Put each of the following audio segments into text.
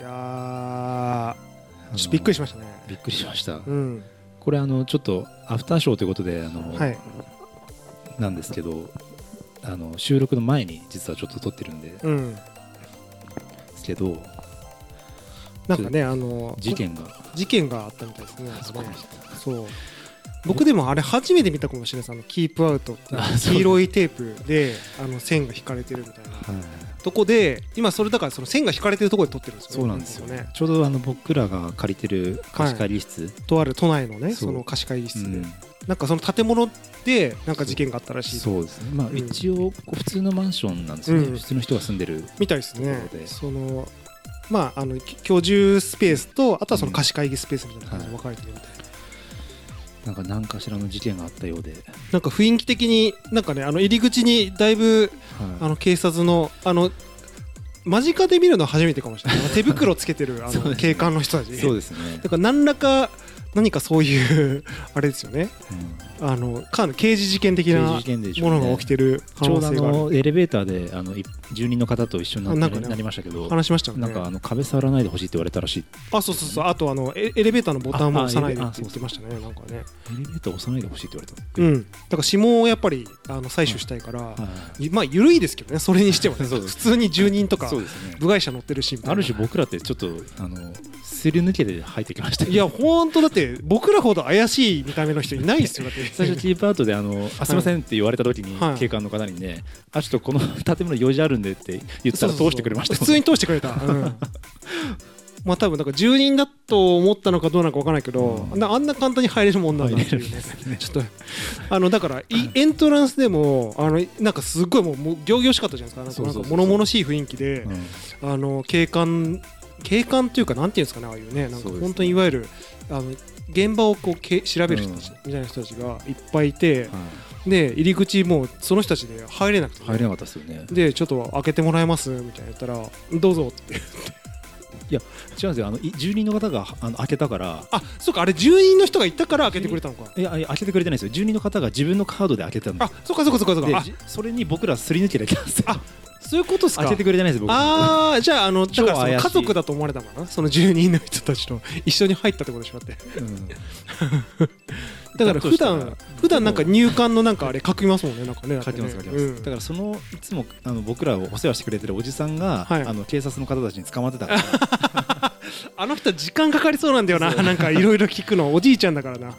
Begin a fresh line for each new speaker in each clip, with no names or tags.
いやーちょっとびっくりしましたね。
びっくりしました。
うん。
これあのちょっとアフターショーということであの、
はい。
なんですけどあの収録の前に実はちょっと撮ってるんでで
うん。
すけど
なんかねあの
事件が。
事件があったみたいですね。
そう
僕でもあれ初めて見たかもしれないです。あのキープアウトって黄色いテープであの線が引かれてるみたいな。
はい
とこで今それだからその線が引かれてるところで撮ってるんですよ
そうなんですよ。
ね。
ちょうどあの僕らが借りてる貸し借り室、
とある都内のね
そ
の貸し会議室で、
う。ん。
なんかその建物でなんか事件があったらしい
そうですね。まあ
うん。
一応こう普通のマンションなんですよね、
うん。
普通の人が住んでる
みたいですね。そのまああの居住スペースとあとはその貸し会議スペースみたいな感じで分かれてるみたいな、
なんか何かしらの事件があったようで、
なんか雰囲気的になんかねあの入り口にだいぶ
はい。
あの警察のあの間近で見るのは初めてかもしれない。手袋つけてるあの 警官の人たち。
そうですね。
だ、から何らか何かそういうあれですよね。
うん。
あのかなり刑事事件的なものが起きてる可能性がある。
のエレベーターであのい住人の方と一緒にな
あなね
なりましたけど、
話しましたよね。
なんかあの壁触らないでほしいって言われたらしい
あそうそうそう。あとあのエエレベーターのボタンも押さないでって言ってましたねなんかね。
エレベーター押さないでほしいって言われた、
うん。だから指紋をやっぱりあの採取したいから、
はい。
まあ緩いですけどねそれにしても ね。普通に住人とか部外者乗ってるし
ある種僕らってちょっとあのすり抜けて入ってきました。
いや本当だって僕らほど怪しい見た目の人いないですよ。だって。
最初キープアウトであのあすいませんって言われた時に、
はい。
警官の方にねあちょっとこの建物用事あるんでって言ったら通してくれました
普通に通してくれた、うん。まあ多分なんか住人だと思ったのかどうなのか分からないけど、
うん。
なあんな簡単に入れるもんなんだっていうね。
ね。
ちょっとあのだからいエントランスでもあのなんかすごいもうもう仰々しかったじゃないですか。なんか物々しい雰囲気で、
うん。
あの警官警官というかなんていうんですかねああいうねなんか本当にいわゆるあの現場をこうけ調べる人たち
うん。
みたいな人たちがいっぱいいて、
はい。
で入り口もうその人たちで入れなくて、
入れなかったですよね。
でちょっと開けてもらえます？みたいな言ったらどうぞって
違うんですよ。あのい住人の方があの開けたから。
あそうかあれ住人の人がいたから開けてくれたのか。
いやいや開けてくれてないですよ。住人の方が自分のカードで開けたんで
あそうかそうかそうかそうか。あ
それに僕らすり抜けてきたんですよ。
あそういうことですか？
開けてくれてないです僕。
ああじゃああのだからその家族だと思われたのかな。その住人の人たちと一緒に入ったってことでしょだって。
うん。
だから普段普段なんか入館のなんかあれ書きますもんねなんかね。
書きます書きます、
うん。
だからそのいつもあの僕らをお世話してくれてるおじさんが、
はい。
あの警察の方たちに捕まってたから。
あの人は時間かかりそうなんだよななんかいろいろ聞くの。おじいちゃんだからな、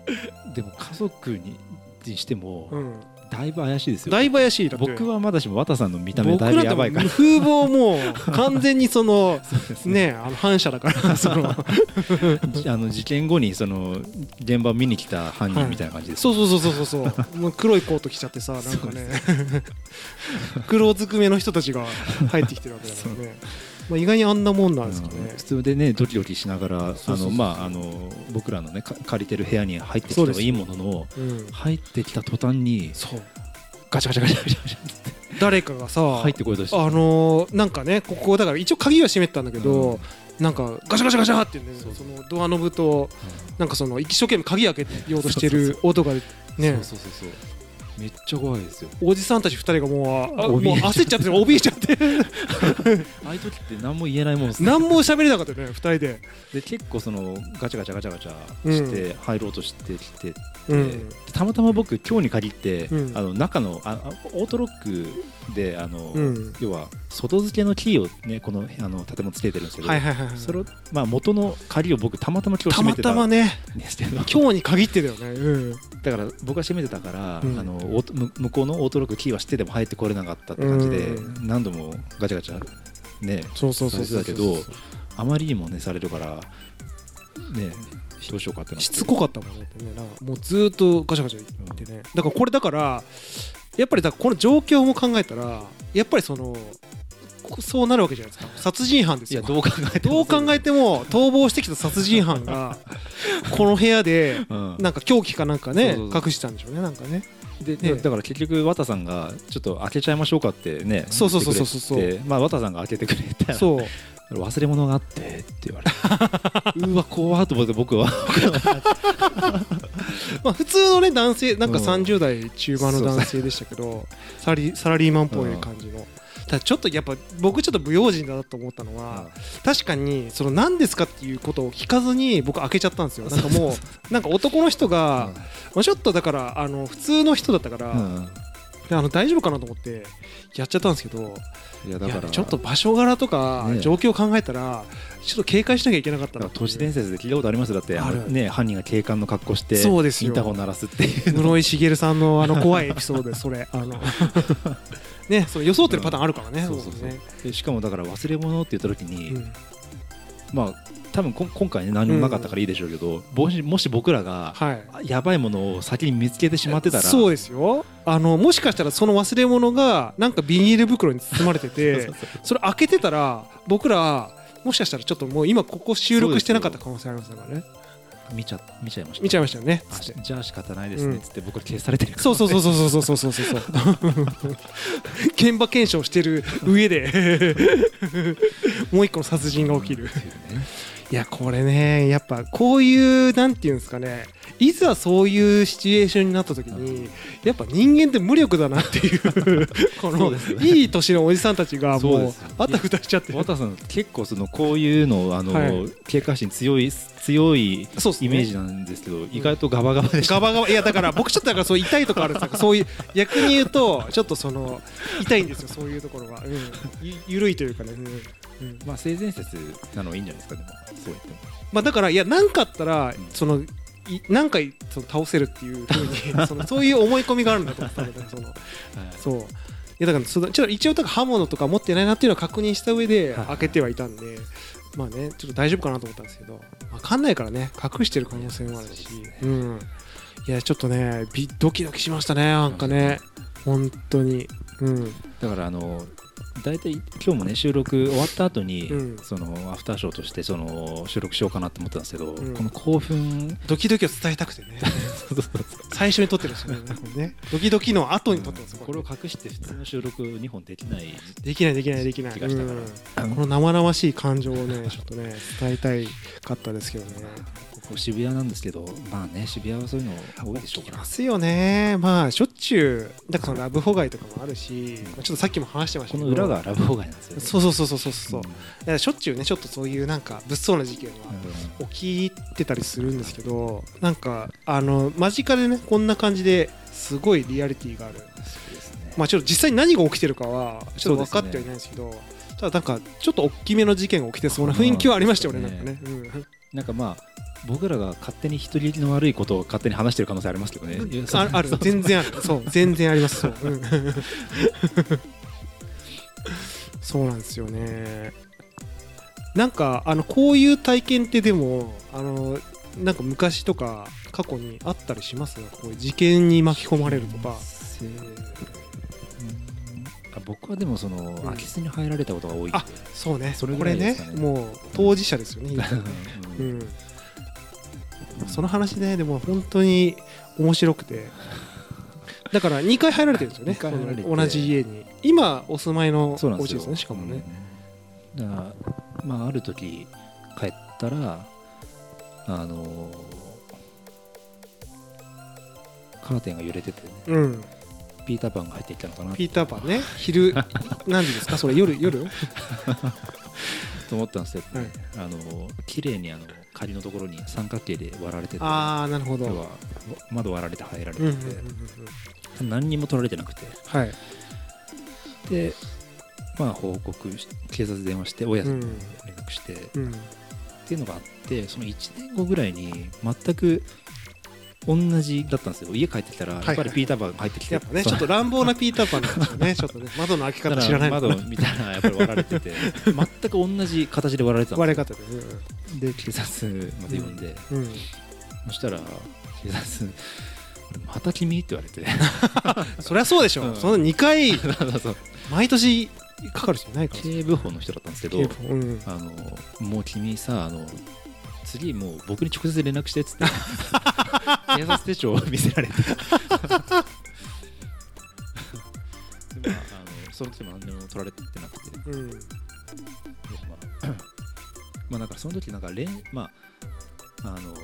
でも家族ににしても、
うん、
だいぶ怪しいですよ
だいぶ怪しいだ
僕はまだしも綿さんの見た目
僕
だいぶやばいから。
風貌もう完全にそのねあの反射だから その。
じあの事件後にその現場を見に来た犯人みたいな感じです、
そうそうそうそうそうそう。もう黒いコート着ちゃってさなんかね。黒ずくめの人たちが入ってきてるわけだからね、まあ、意外にあんなもんなんですかね。
うん普通でねドキドキしながら僕らのねか借りてる部屋に入ってきたはいいものの
うん。
入ってきた途端にガチャガチャガチャガチャガチャ
誰かがさ
入ってこようとして
あのーなんかねここだから一応鍵は閉めてたんだけど、なんかガシャガシャガシャってね
そ
のドアノブとなんかその一生懸命鍵開けようとしてる音がね
そうそうそうそうめっちゃ怖いですよ。
おじさんたち二人がもうあもう
怯えちゃう。
焦っちゃって怯えちゃって。
ああいう時って何も言えないもんですね。
何も喋れなかったよね二人で、
で結構そのガチャガチャガチャガチャして入ろうとしてきて、
うん。
でたまたま僕今日に限って、
うん。
あの中のああオートロックであの、
うん。
要は外付けのキーをねこのあの建物つけてるんですけど、
はいはいはいはい。
それをまあ元の鍵を僕たまたま今日
たま
閉めてたん
たまね。
ですけど
今日に限ってだよね、うん、
だから僕が閉めてたから、
うん。
あの向向こうのオートロックキーは知ってても入ってこれなかったって感じで、
う
何度もガチャガチャね
そうそうそうそう
されてたけどあまりにもねされるからねどうしようかって
しつこかったもんねもうずーっとガシャガシャ言ってね。だからこれだからやっぱりだこの状況も考えたらやっぱりそのこそうなるわけじゃないですか。殺人犯ですよ。
いやどう考えても
どう考えても逃亡してきた殺人犯がこの部屋で
うん。
なんか凶器かなんかね
そうそうそう。
隠してたんでしょうねなんかね。
で
ね。
だから結局綿さんがちょっと開けちゃいましょうかってね
そうそうそうそうそう。
言ってくれてまあ綿さんが開けてくれたら
そう。
忘れ物があってって言われて。うわ怖っと思って僕は。
まあ普通のね男性なんか
うん。
30代中盤の男性でしたけどサラリサラリーマンっぽい感じのただちょっとやっぱ僕ちょっと不用心だなと思ったのは、確かにその何ですかっていうことを聞かずに僕開けちゃったんですよ。なんかもうなんか男の人が、まあ、ちょっとだからあの普通の人だったから、あの大丈夫かなと思ってやっちゃったんですけど
いやだから
ちょっと場所柄とか
ね
状況を考えたらちょっと警戒しなきゃいけなかった
都市伝説で聞いたことありますだってね犯人が警官の格好して
そうですよ。
インターホン鳴らすっていう
室井茂さんのあの怖いエピソードでそれ。あのねその装ってるパターンあるからね、
そうそうそう。
ね
でしかもだから忘れ物って言った時に、
うん。
まあ多分こ今回ね何もなかったからいいでしょうけど、もしもし僕らが
はい。
やばいものを先に見つけてしまってたら
そうですよ。あのもしかしたらその忘れ物がなんかビニール袋に包まれてて
そ
れ開けてたら僕らもしかしたらちょっともう今ここ収録してなかった可能性ありますからね
見ちゃ見ちゃいました。
見ちゃいましたよね。
じゃあ仕方ないですね。
うん。
っつって僕ら消されてる
そうそうそうそうそうそうそうそうそう。現場検証してる上で。もう一個の殺人が起きる。
っていうね
いやこれねやっぱこういうなんていうんですかね。いざそういうシチュエーションになった時にやっぱ人間って無力だなっていう この
ね。
いい年のおじさんたちがもう
そうです。よ
あたふたしちゃって
さん結構そのこういうのあの、
はい。
警戒心強い強いイメージなんですけど、意外とガバガバでした。
ガバガバ。いやだから僕ちょっとだからそう痛いとこあるんですよそういう逆に言うとちょっとその痛いんですよそういうところが、うん、ゆゆるいというかね、うんうん。
まあ性善説なのはいいんじゃないですかでも。そう言っても。
まあ、だからいや何かあったら
ん。
そのい何回その倒せるっていうふうに そのそういう思い込みがあるんだと思ったのでその。そう。いやだからそのちょっと一応だから刃物とか持ってないなっていうのは確認した上で
はい。
開けてはいたんで、まあねちょっと大丈夫かなと思ったんですけど分かんないからね隠してる可能性もあるし。
ね。
うん。いやちょっとねびドキドキしましたねなんかね。本当に。うん。
だからあの大体今日もね収録終わった後に、
うん。
そのアフターショーとしてその収録しようかなと思ったんですけど、
うん。
この興奮。
ドキドキを伝えたくてね 最初に撮ってるんですよね。ね。ドキドキの後に撮ってます。よ
これを隠して普通の収録2本できない。
できないできないできない、うん。この生々しい感情をね ちょっとね伝えたいかったですけどね。
ここ渋谷なんですけどまあね渋谷はそういうの多いでしょう
い
から。
ますよね。まあしょっちゅうだからそのラブホ街とかもあるし、まあちょっとさっきも話してましたけど。
この裏がラブホ街なんですよね。
そうそうそうそうそうそう、
うん。
しょっちゅうねちょっとそういうなんか物騒な事件は起きてたりするんですけどなんかあの間近でねこんな感じですごいリアリティがあるまあちょっと実際に何が起きてるかはちょっと分かってはいないんですけどただなんかちょっと大きめの事件が起きてそうな雰囲気はありましたよね
うん
なんかね、うん。
なんかまあ僕らが勝手に人聞きの悪いことを勝手に話してる可能性ありますけどね。
あある。全然ある。そう。全然あります。そう、うん。そうなんですよね。なんかあのこういう体験ってでもあのなんか昔とか過去にあったりしますこういう事件に巻き込まれるとか、
僕はでもその
ん。
空き巣に入られたことが多いんで
あそうね。
それぐ
これねもう当事者ですよね、
う
うん。ん、その話ねでも本当に面白くて。だから2回入られてるんですよね。同じ家に。今お住まいの
そうなんですよ。
お家ですねしかもね、
うん。だからまあある時帰ったらあのカーテンが揺れててね。
うん。
ピーターパンが入ってきたのかな。
ピーターパンね。昼 何時ですか？それ夜夜？
と思ったんですけど、ね
はい。
あの綺麗にあの仮のところに三角形で割られてて。
ああなるほど。
窓割られて入られ
うんうん
て
うん
て、
うん。
何にも取られてなくて。
はい。
でまあ報告し警察電話して親さんに
うん
連絡して、っ
うん
ていうのがあってその1年後ぐらいに全く同じだったんですよ。家帰ってきたらやっぱりピーターパンが入ってきて、
やっぱねちょっと乱暴なピーターパンなんですよね。ちょっとね窓の開き
だから
方知らないのかな
窓見たらやっぱり割られてて全く同じ形で割られてたんで
割れ方でね
すよ。で警察まで呼んで、
うんうん。
そしたら警察また君？って言われて。
そりゃそうでしょ、
うん。
その2回 毎年かかる人いないから
警部補の人だったんですけど
うん。
あのもう君さあの次もう僕に直接連絡してっつって 警察手帳を見せられて。でまあ、あのその時も何でも取られてなくて。で
うん。
まあまあだからその時なんか連まああの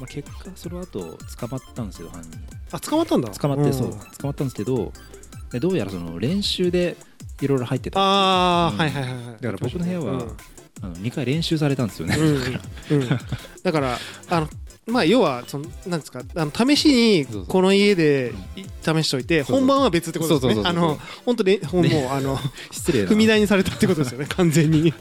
まあ、結果その後捕まったんですよ犯人。
あ捕まったんだ。
捕まってそう
ん。
捕まったんですけどでどうやらその練習でいろいろ入ってた
ああ、
うん。
はいはいはいはい。
だから僕の部屋は
うん
あの2回練習されたんですよね、
うんうん、だからあのまあ要はそのなんですかあの試しにこの家でい試しといて本番は別ってことですね。あの本当にもうあの
失礼な。
踏み台にされたってことですよね 完全に。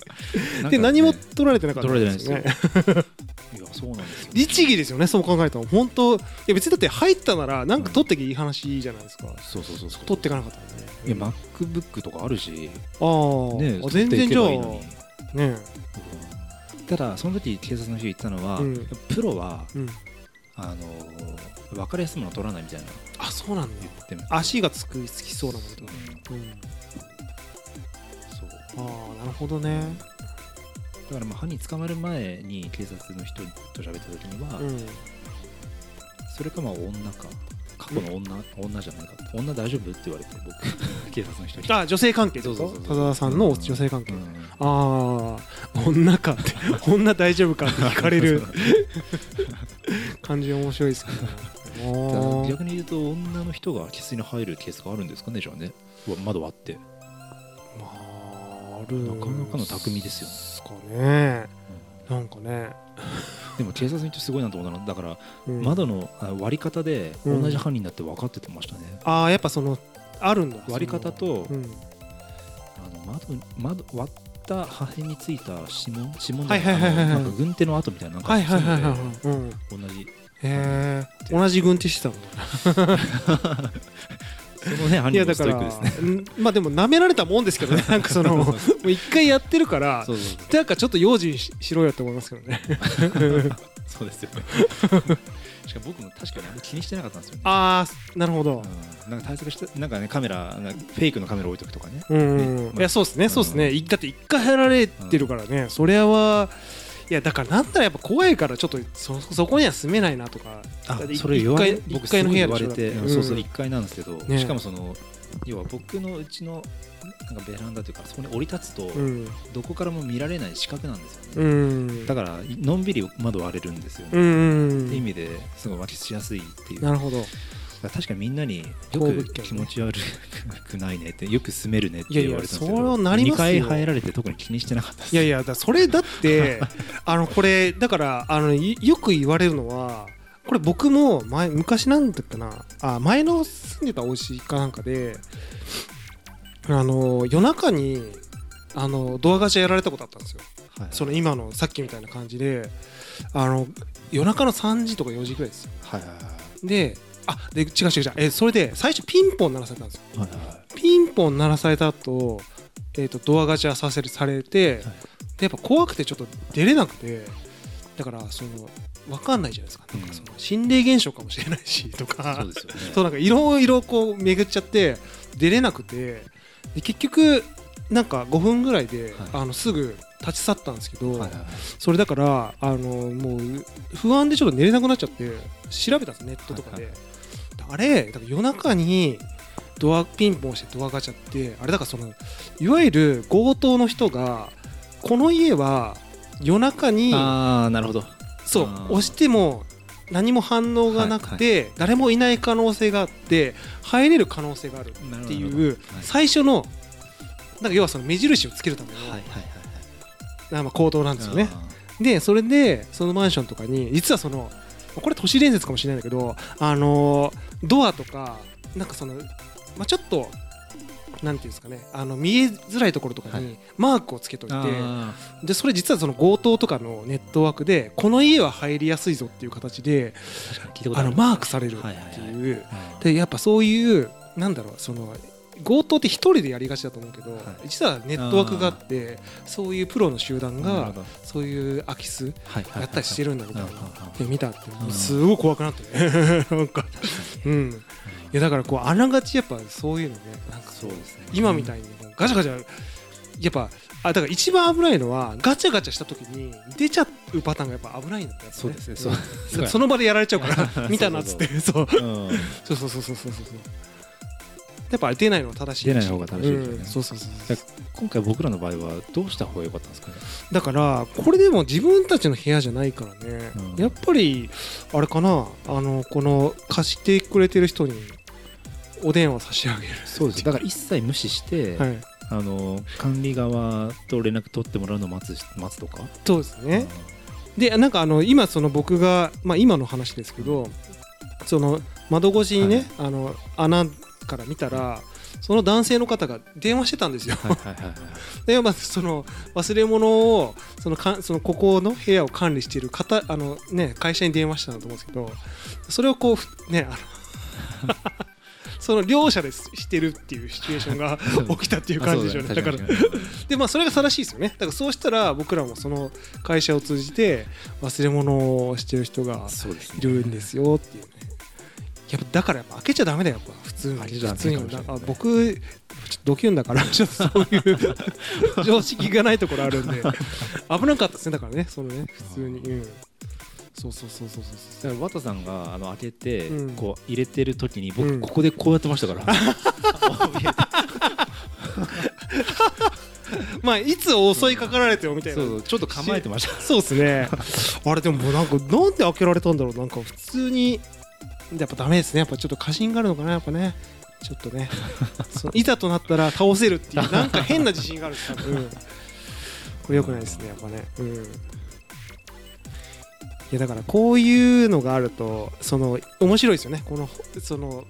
で何も取られてなかった
ですよ
ね。
いやそうなんですよ。
律儀ですよねそう考えたら。本当いや別にだって入ったならなんか取ってきゃいい話じゃないですか。
そうそうそうそう。
取っていかなかったんでね。
いや MacBook とかあるし、
ああ。全然じゃあね。
ただその時警察の人言ったのは、
うん。
プロは
うん。
あの分かりやすいもの取らないみたいな。
あそうなんだ。
言っても
足がつくつきそうなものとか。
うん。
うん。
そう。
ああなるほどね。
だからまあ犯人捕まる前に警察の人と喋った時には、
うん。
それかまあ女か過去の女女じゃないか。って女大丈夫って言われて僕。警察の人に。
あ女性関係
そうそう
田澤さんの女性関係、
うん。
ああ女かって女大丈夫かって聞かれる。感じ面白いですけど
逆に言うと女の人が生粋に入るケースがあるんですかねじゃあね。うわ窓割って。
まあある
なかなかの巧みですよね。
すかねなんかね、
でも警察の人すごいなと思ったの。はだから
うん。
窓のあ割り方で
うん。
同じ犯人だって分かってましたね、
ああやっぱそのあるんだ。
割り方と
うん。
あの窓窓割った破片についた指紋指紋
はいはいはいはいはい。
なんか軍手の跡みたいななんか
はいはいはいはい
そうい。う
うん。へ
ので同じ。
え同じ軍手してたの
そのね犯人もス
いやだから
トイックですね。
んまあでも舐められたもんですけどね なんかそのもう一回やってるからなんかちょっと用心ししろよって思いますけどね。
そうですよね。しかも僕も確かにあんま気にしてなかったんですよ。ね
ああなるほど。
うん。なんか対策してなんかねカメラフェイクのカメラ置いとくとかね。
うん、
ね。まあ。
いやそうですねそうですね、いだって一回入られてるからね、それはいやだからなんたらやっぱ怖いからちょっとそそこには住めないなとか。
あそれ言われ僕
一階の部屋
すごい言われて、そうそう
うん。
1階なんですけど、
ね。
しかもその要は僕のうちのなんかベランダというかそこに降り立つと、
うん。
どこからも見られない死角なんですよね、
うん。
だからのんびり窓割れるんですよね、
うんうん
って意味ですごい脇しやすいっていう。
なるほど
確かにみんなによく気持ち悪くないねってよく住めるねって言われてたんですけ
いやいや
ど
そうなりますよ。
2回入られて特に気にしてなかったです
いやいやだそれだって あのこれだからあのいよく言われるのはこれ僕も前昔なんだったかなあ前の住んでたお家かなんかであの夜中にあのドアガチャやられたことあったんですよ。
はい
その今のさっきみたいな感じであの夜中の3時とか4時ぐらいですよ。
はいはい。
であで違う違う違う。えそれで最初ピンポン鳴らされたんですよ。
はいはいはい。
ピンポン鳴らされた後、えー、とドアガチャさせるされて、
はい。
でやっぱ怖くてちょっと出れなくてだからその分かんないじゃないですか,、なんかその心霊現象かもしれないしとか。
そう
なんかいろいろこう巡っちゃって出れなくてで結局なんか5分ぐらいで、
はい。
あのすぐ立ち去ったんですけど、
はいはいはい。
それだからあのもう不安でちょっと寝れなくなっちゃって調べたんですネットとかで、
はい
あれだから夜中にドアピンポンしてドアガチャってあれだからそのいわゆる強盗の人がこの家は夜中に
ああなるほど。
そう押しても何も反応がなくて、誰もいない可能性があって入れる可能性があるっていう
はい。
最初のなんか要はその目印をつけるための、
はいはいはい
なんか行動なんですよね。
あ
でそれでそのマンションとかに実はそのこれ都市伝説かもしれないんだけどあのドアとかなんかその、まあ、ちょっとなんていうんですかねあの見えづらいところとか
は
にマークをつけといて、
あ
でそれ実はその強盗とかのネットワークでこの家は入りやすいぞっていう形で
あ
のマークされるって
はいはいはい。
い。うでやっぱそういうなんだろうその強盗って一人でやりがちだと思うけど、
はい。
実はネットワークがあってそういうプロの集団がそういう空き巣やったりしてるんだみたいなで見たって
うん
すごい怖くなって。ねなん。か うんいやだからこうあながちやっぱそういうのねなんか
そうですね。
今みたいにガチャガチャやっぱあだから一番危ないのはガチャガチャした時に出ちゃうパターンがやっぱ危ないんだって
そうですね。
ん
そう。
そその場でやられちゃうから 見たなっつって。そう。
うん。
そうそうそうそうそうそうやっぱ出ないのは正しい
出ない方が正しいですよね。
うん。そうそうそう
今回僕らの場合はどうした方が良かったんですかね？
だからこれでも自分たちの部屋じゃないからね、
うん。
やっぱりあれかな？あのこの貸してくれてる人にお電話差し上げる。
そうです。だから一切無視して、
はい。
あの管理側と連絡取ってもらうのを待つ待つとか？
そうですね。でなんかあの今その僕が、まあ、今の話ですけどその窓越しにね、あの穴から見たらその男性の方が電話してたんですよ。でまあその忘れ物をそのかそのここの部屋を管理している方あの、ね、会社に電話したんだと思うんですけどそれをこうふねあの その両者でしてるっていうシチュエーションが 起きたっていう感じでしょうね。だからでまあそれが正しいですよね。だからそうしたら僕らもその会社を通じて忘れ物をしてる人がいるんですよっていうねやっぱだからやっぱ開けちゃダメだよ普通に。普通に
ない
あ僕ちょっとドキュンだからちょっとそういう常識がないところあるんで。危なかったですねだからねそのね普通に。うん。そうそうそうそうそう
だからワトさんがあの開けて、
うん。
こう入れてる時に僕、
うん。
ここでこうやってましたから。
まあいつ襲いかかられてもみたいな。
そうそうちょっと構えてました。
そうですね。あれでもなんかなんで開けられたんだろう。なんか普通にやっぱダメですね。やっぱちょっと過信があるのかな。やっぱね。ちょっとね。いざとなったら倒せるっていう なんか変な自信がある多分。これよくないですね。やっぱね。うん。いやだからこういうのがあるとその面白いですよね。このその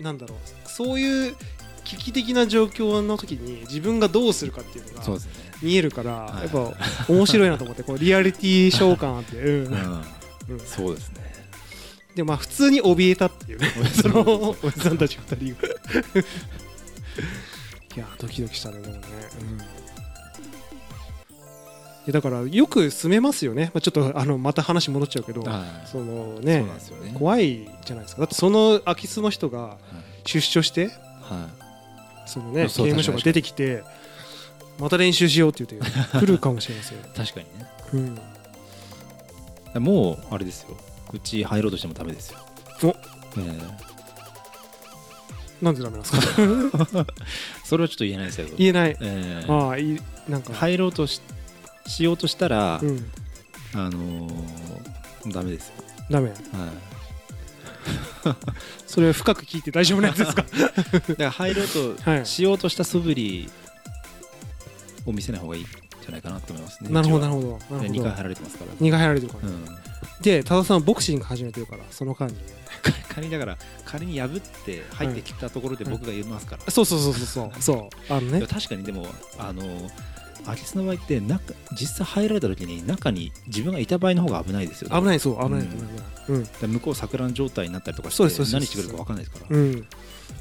なんだろう。そういう危機的な状況の時に自分がどうするかっていうのが見えるから、
はい。
やっぱ面白いなと思ってこうリアリティショー感あって、うん。
うん、そうですね
でまあ普通に怯えたっていうね。そのおじさんたち二人が。いやドキドキしたねでもね、うん、いやだからよく住めますよね、まあ、ちょっとあのまた話戻っちゃうけど。
はい。
そのね怖いじゃないですか。だってその空き巣の人が出所して
はい。
そのね刑務所が出てきてまた練習しようって言って 来るかもしれませんよ、
確かにね。
うん、
もうあれですようち入ろうとしてもダメですよ。
お。
え
なんでダメなんですか？
え それはちょっと言えないですけど
言えない。
ええ。
ああいいなんか、
入ろうとししようとしたら、
うん、
あのー、ダメですよ、
ダメ。
はい、
それ深く聞いて大丈夫なやつですか？
だから入ろうと
はい。
しようとした素振りを見せない方がいい。んじゃないかなと思いますね。
なるほどなる
ほ
ほどなるほ
2回
ど
入られてますから、
2回入られてるから、
うん、
で多田さんボクシング始めてるからその間に。ね
仮にだから仮に破って入ってきたところで僕が言いますから、
そうそうそうそうそう。そう。あのね。
確かにでもあのアリスの場合って中実際入られた時に中に自分がいた場合の方が危ないですよ
危ないいそう危ない
うん。
危ない危ないうん
向こう錯乱状態になったりとかして何してくるか分かんないですから、
うん。ま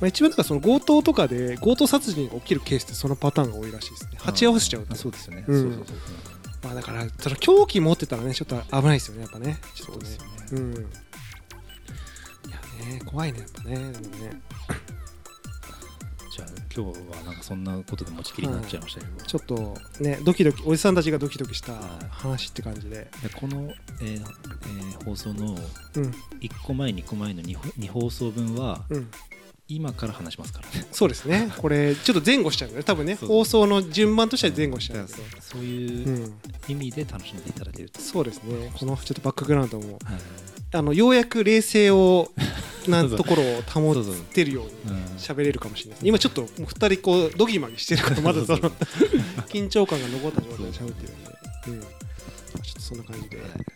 あ、一番だからその強盗とかで強盗殺人が起きるケースってそのパターンが多いらしいですね。鉢合わせちゃうと。
あそうですよね、
うん。
そうそうそう
まあだからその凶器持ってたらねちょっと危ないですよねやっぱね。ちょっとね。
そうですよね。
うん。いやね怖いねやっぱね。でもね
今日はなんかそんなことで持ちきりになっちゃいましたけど、
ちょっとねドキドキおじさんたちがドキドキした
はい。
話って感じで。
でこの、えーえー放送の
うん。
1個前2個前の 2, 2放送分は
うん。
今から話しますから。ね
そうですね。これちょっと前後しちゃうよね。多分ね放送の順番としては前後しちゃうんだけど
だからそういううん。意味で楽しんでいただけると、
そうですね。このちょっとバックグラウンドも。
はい。
あのようやく冷静をなところを保ってるように
うん。
喋れるかもしれない今ちょっともう2人こうドギマギしてるからまだその 緊張感が残った状態で喋ってるんで、うん、ちょっとそんな感じで、
はい